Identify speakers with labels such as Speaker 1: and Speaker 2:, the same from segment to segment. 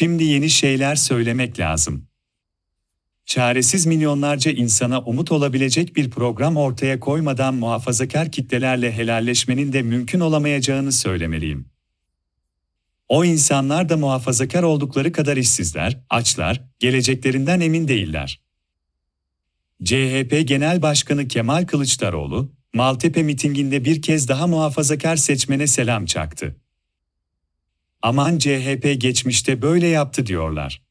Speaker 1: Şimdi yeni şeyler söylemek lazım. Çaresiz milyonlarca insana umut olabilecek bir program ortaya koymadan muhafazakar kitlelerle helalleşmenin de mümkün olamayacağını söylemeliyim. O insanlar da muhafazakar oldukları kadar işsizler, açlar, geleceklerinden emin değiller. CHP Genel Başkanı Kemal Kılıçdaroğlu, Maltepe mitinginde bir kez daha muhafazakar seçmene selam çaktı. Aman CHP geçmişte böyle yaptı diyorlar.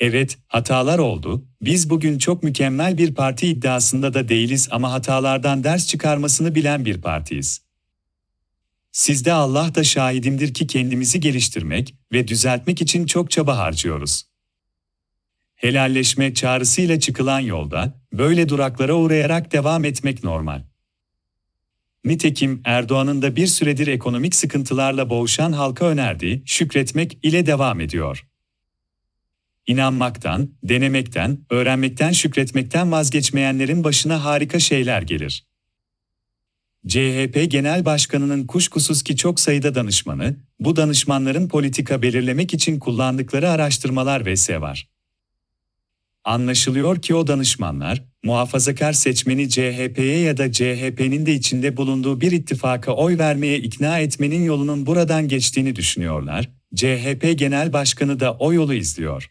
Speaker 1: Evet, hatalar oldu. Biz bugün çok mükemmel bir parti iddiasında da değiliz ama hatalardan ders çıkarmasını bilen bir partiyiz. Sizde Allah da şahidimdir ki kendimizi geliştirmek ve düzeltmek için çok çaba harcıyoruz. Helalleşme çağrısıyla çıkılan yolda böyle duraklara uğrayarak devam etmek normal. Nitekim Erdoğan'ın da bir süredir ekonomik sıkıntılarla boğuşan halka önerdiği şükretmek ile devam ediyor. İnanmaktan, denemekten, öğrenmekten, şükretmekten vazgeçmeyenlerin başına harika şeyler gelir. CHP Genel Başkanı'nın kuşkusuz ki çok sayıda danışmanı, bu danışmanların politika belirlemek için kullandıkları araştırmalar vs. var. Anlaşılıyor ki o danışmanlar, muhafazakar seçmeni CHP'ye ya da CHP'nin de içinde bulunduğu bir ittifaka oy vermeye ikna etmenin yolunun buradan geçtiğini düşünüyorlar, CHP Genel Başkanı da o yolu izliyor.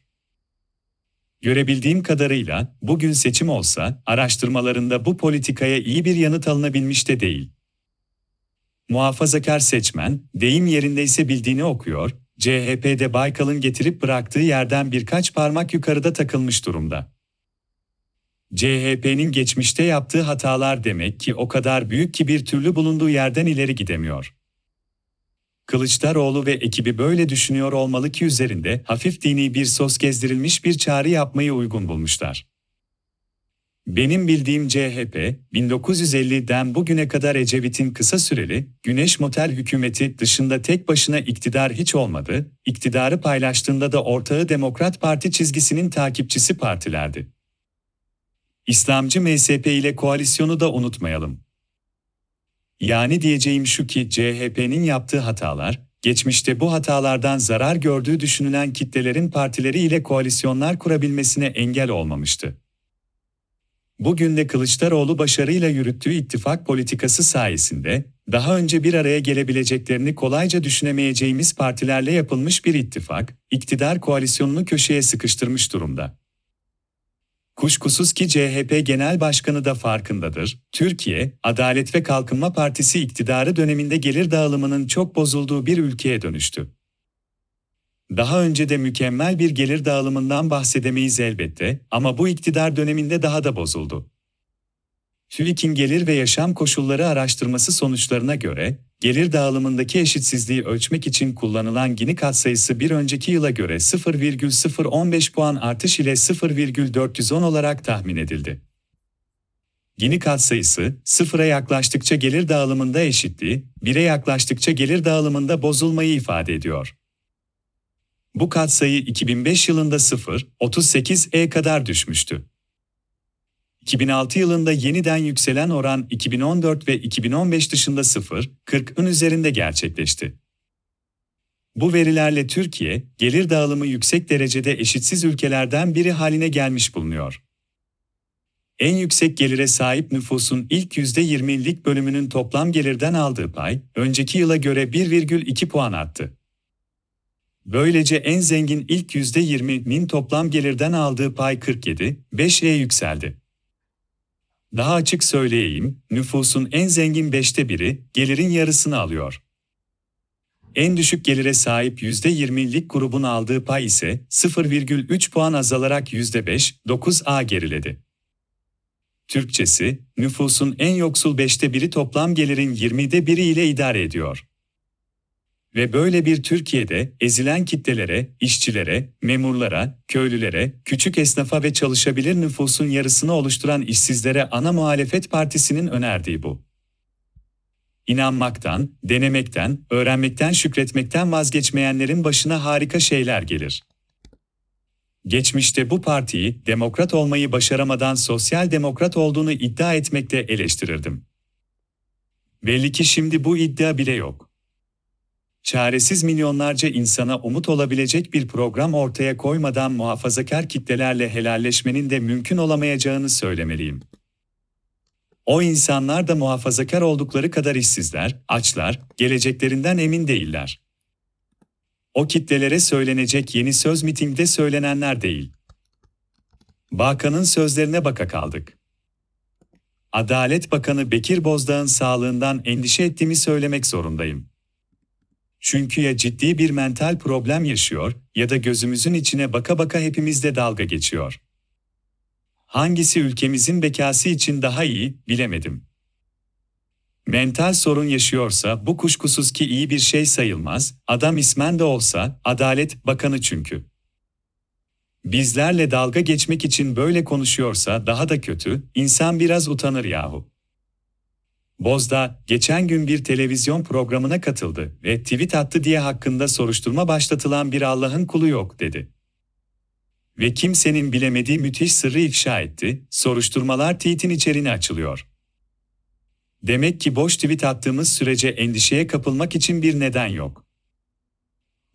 Speaker 1: Görebildiğim kadarıyla bugün seçim olsa araştırmalarında bu politikaya iyi bir yanıt alınabilmiş de değil. Muhafazakar seçmen, deyim yerindeyse bildiğini okuyor, CHP'de Baykal'ın getirip bıraktığı yerden birkaç parmak yukarıda takılmış durumda. CHP'nin geçmişte yaptığı hatalar demek ki o kadar büyük ki bir türlü bulunduğu yerden ileri gidemiyor. Kılıçdaroğlu ve ekibi böyle düşünüyor olmalı ki üzerinde hafif dini bir sos gezdirilmiş bir çağrı yapmayı uygun bulmuşlar. Benim bildiğim CHP, 1950'den bugüne kadar Ecevit'in kısa süreli, Güneş Motel hükümeti dışında tek başına iktidar hiç olmadı, iktidarı paylaştığında da ortağı Demokrat Parti çizgisinin takipçisi partilerdi. İslamcı MSP ile koalisyonu da unutmayalım. Yani diyeceğim şu ki CHP'nin yaptığı hatalar, geçmişte bu hatalardan zarar gördüğü düşünülen kitlelerin partileri ile koalisyonlar kurabilmesine engel olmamıştı. Bugün de Kılıçdaroğlu başarıyla yürüttüğü ittifak politikası sayesinde, daha önce bir araya gelebileceklerini kolayca düşünemeyeceğimiz partilerle yapılmış bir ittifak, iktidar koalisyonunu köşeye sıkıştırmış durumda. Kuşkusuz ki CHP Genel Başkanı da farkındadır. Türkiye, Adalet ve Kalkınma Partisi iktidarı döneminde gelir dağılımının çok bozulduğu bir ülkeye dönüştü. Daha önce de mükemmel bir gelir dağılımından bahsedemeyiz elbette ama bu iktidar döneminde daha da bozuldu. TÜİK'in gelir ve yaşam koşulları araştırması sonuçlarına göre, gelir dağılımındaki eşitsizliği ölçmek için kullanılan Gini katsayısı bir önceki yıla göre 0,015 puan artış ile 0,410 olarak tahmin edildi. Gini katsayısı, sıfıra yaklaştıkça gelir dağılımında eşitliği, bire yaklaştıkça gelir dağılımında bozulmayı ifade ediyor. Bu katsayı 2005 yılında 0,38'e kadar düşmüştü. 2006 yılında yeniden yükselen oran 2014 ve 2015 dışında 0,40'ın üzerinde gerçekleşti. Bu verilerle Türkiye, gelir dağılımı yüksek derecede eşitsiz ülkelerden biri haline gelmiş bulunuyor. En yüksek gelire sahip nüfusun ilk %20'lik bölümünün toplam gelirden aldığı pay, önceki yıla göre 1,2 puan arttı. Böylece en zengin ilk %20'nin toplam gelirden aldığı pay 47,5'e yükseldi. Daha açık söyleyeyim, nüfusun en zengin beşte biri, gelirin yarısını alıyor. En düşük gelire sahip %20'lik grubun aldığı pay ise 0,3 puan azalarak %5,9'a geriledi. Türkçesi, nüfusun en yoksul beşte biri toplam gelirin 20'de biri ile idare ediyor. Ve böyle bir Türkiye'de ezilen kitlelere, işçilere, memurlara, köylülere, küçük esnafa ve çalışabilir nüfusun yarısını oluşturan işsizlere ana muhalefet partisinin önerdiği bu. İnanmaktan, denemekten, öğrenmekten, şükretmekten vazgeçmeyenlerin başına harika şeyler gelir. Geçmişte bu partiyi demokrat olmayı başaramadan sosyal demokrat olduğunu iddia etmekte eleştirirdim. Belli ki şimdi bu iddia bile yok. Çaresiz milyonlarca insana umut olabilecek bir program ortaya koymadan muhafazakar kitlelerle helalleşmenin de mümkün olamayacağını söylemeliyim. O insanlar da muhafazakar oldukları kadar işsizler, açlar, geleceklerinden emin değiller. O kitlelere söylenecek yeni söz mitingde söylenenler değil. Bakan'ın sözlerine baka kaldık. Adalet Bakanı Bekir Bozdağ'ın sağlığından endişe ettiğimi söylemek zorundayım. Çünkü ya ciddi bir mental problem yaşıyor ya da gözümüzün içine baka baka hepimizde dalga geçiyor. Hangisi ülkemizin bekası için daha iyi bilemedim. Mental sorun yaşıyorsa bu kuşkusuz ki iyi bir şey sayılmaz, adam ismen de olsa, Adalet Bakanı çünkü. Bizlerle dalga geçmek için böyle konuşuyorsa daha da kötü, insan biraz utanır yahu. Bozda, geçen gün bir televizyon programına katıldı ve tweet attı diye hakkında soruşturma başlatılan bir Allah'ın kulu yok dedi. Ve kimsenin bilemediği müthiş sırrı ifşa etti, soruşturmalar tweetin içeriğine açılıyor. Demek ki boş tweet attığımız sürece endişeye kapılmak için bir neden yok.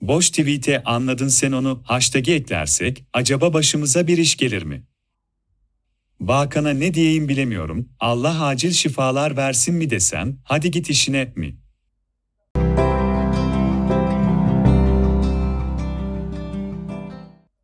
Speaker 1: Boş tweet'e anladın sen onu hashtag'i eklersek acaba başımıza bir iş gelir mi? Bakan'a ne diyeyim bilemiyorum. Allah acil şifalar versin mi desem, hadi git işine mi?